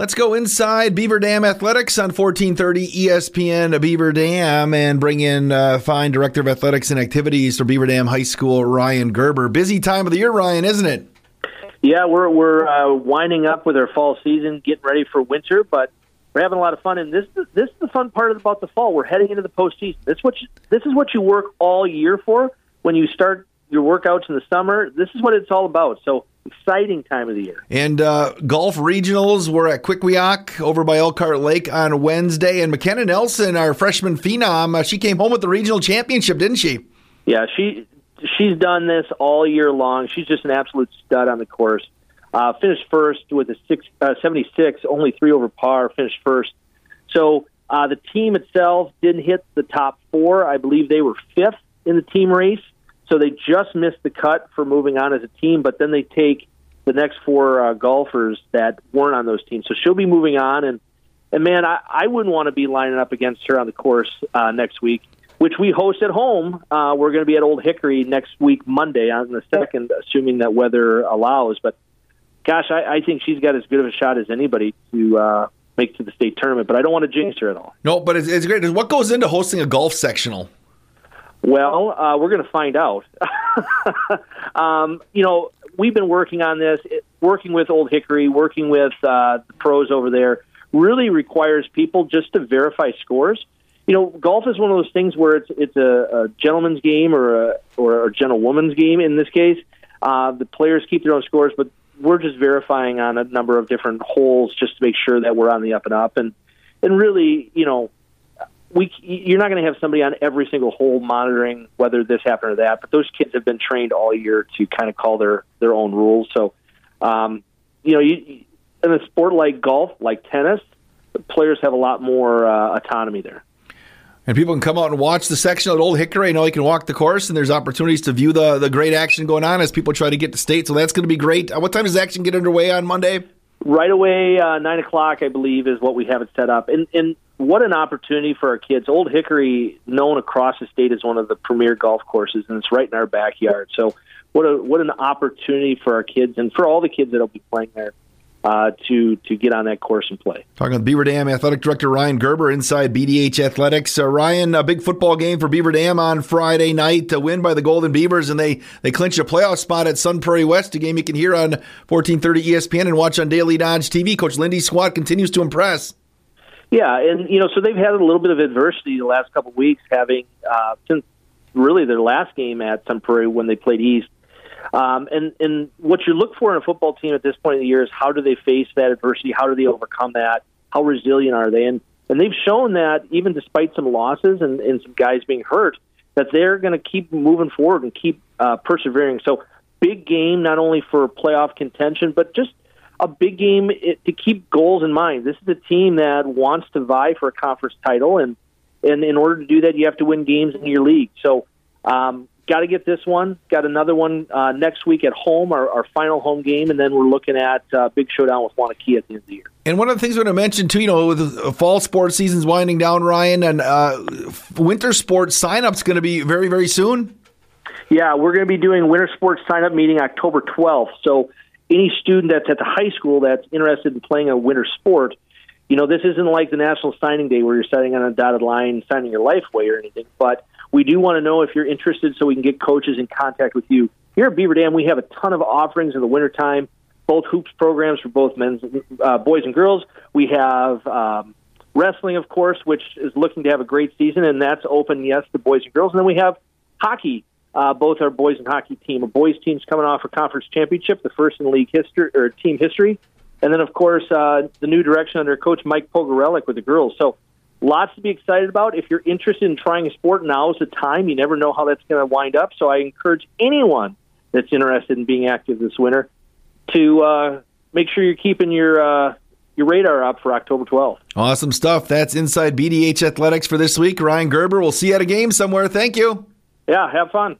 Let's go inside Beaver Dam Athletics on 1430 ESPN Beaver Dam and bring in uh, fine Director of Athletics and Activities for Beaver Dam High School, Ryan Gerber. Busy time of the year, Ryan, isn't it? Yeah, we're we're uh, winding up with our fall season, getting ready for winter, but we're having a lot of fun. And this this is the fun part about the fall. We're heading into the postseason. This what you, this is what you work all year for. When you start your workouts in the summer, this is what it's all about. So exciting time of the year. And uh, golf regionals were at Quit Qui Oc over by Elkhart Lake on Wednesday. And McKenna Nelson, our freshman phenom, uh, she came home with the regional championship, didn't she? Yeah, she she's done this all year long. She's just an absolute stud on the course. Uh, finished first with a six, uh, 76, only three over par. Finished first. So uh, the team itself didn't hit the top four. I believe they were fifth in the team race. So they just missed the cut for moving on as a team, but then they take the next four uh, golfers that weren't on those teams. So she'll be moving on, and and man, I, I wouldn't want to be lining up against her on the course uh, next week, which we host at home. Uh, we're going to be at Old Hickory next week, Monday on the second, assuming that weather allows. But gosh, I, I think she's got as good of a shot as anybody to uh, make to the state tournament. But I don't want to jinx her at all. No, but it's, it's great. What goes into hosting a golf sectional? Well, uh, we're going to find out. um, you know, we've been working on this, working with Old Hickory, working with uh, the pros over there. Really requires people just to verify scores. You know, golf is one of those things where it's it's a, a gentleman's game or a or a gentlewoman's game. In this case, uh, the players keep their own scores, but we're just verifying on a number of different holes just to make sure that we're on the up and up. And and really, you know, we you're not going to have somebody on every single hole monitoring whether this happened or that. But those kids have been trained all year to kind of call their their own rules. So, um, you know, you, in a sport like golf, like tennis, players have a lot more uh, autonomy there. And people can come out and watch the section at Old Hickory. I know you can walk the course, and there's opportunities to view the the great action going on as people try to get to state. So that's going to be great. Uh, what time does action get underway on Monday? Right away, uh, nine o'clock, I believe, is what we have it set up. And, and what an opportunity for our kids. Old Hickory, known across the state as one of the premier golf courses, and it's right in our backyard. So, what a what an opportunity for our kids and for all the kids that'll be playing there uh, to to get on that course and play. Talking with Beaver Dam Athletic Director Ryan Gerber inside BDH Athletics. Uh, Ryan, a big football game for Beaver Dam on Friday night to win by the Golden Beavers, and they they clinch a playoff spot at Sun Prairie West. A game you can hear on 1430 ESPN and watch on Daily Dodge TV. Coach Lindy's squad continues to impress. Yeah, and you know, so they've had a little bit of adversity the last couple of weeks, having uh, since really their last game at Prairie when they played East. Um, and and what you look for in a football team at this point in the year is how do they face that adversity? How do they overcome that? How resilient are they? And and they've shown that even despite some losses and, and some guys being hurt, that they're going to keep moving forward and keep uh, persevering. So big game, not only for playoff contention, but just a big game to keep goals in mind. This is a team that wants to vie for a conference title, and and in order to do that, you have to win games in your league. So, um, got to get this one. Got another one uh, next week at home, our, our final home game, and then we're looking at uh, big showdown with Waunakee at the end of the year. And one of the things we're going to mention too, you know, with the fall sports season's winding down, Ryan, and uh, winter sports sign up's going to be very very soon. Yeah, we're going to be doing winter sports sign up meeting October 12th. So any student that's at the high school that's interested in playing a winter sport, you know, this isn't like the National Signing Day where you're setting on a dotted line, signing your life away or anything. But we do want to know if you're interested so we can get coaches in contact with you. Here at Beaver Dam, we have a ton of offerings in the wintertime, both hoops programs for both men's, uh, boys and girls. We have um, wrestling, of course, which is looking to have a great season, and that's open, yes, to boys and girls. And then we have hockey, uh, both our boys and hockey team. A boys team's coming off a conference championship, the first in league history or team history, and then of course uh, the new direction under Coach Mike Pogorelic with the girls. So lots to be excited about. If you're interested in trying a sport, now is the time. You never know how that's going to wind up. So I encourage anyone that's interested in being active this winter to uh, make sure you're keeping your uh, your radar up for October 12th. Awesome stuff. That's inside BDH Athletics for this week. Ryan Gerber. We'll see you at a game somewhere. Thank you. Yeah, have fun.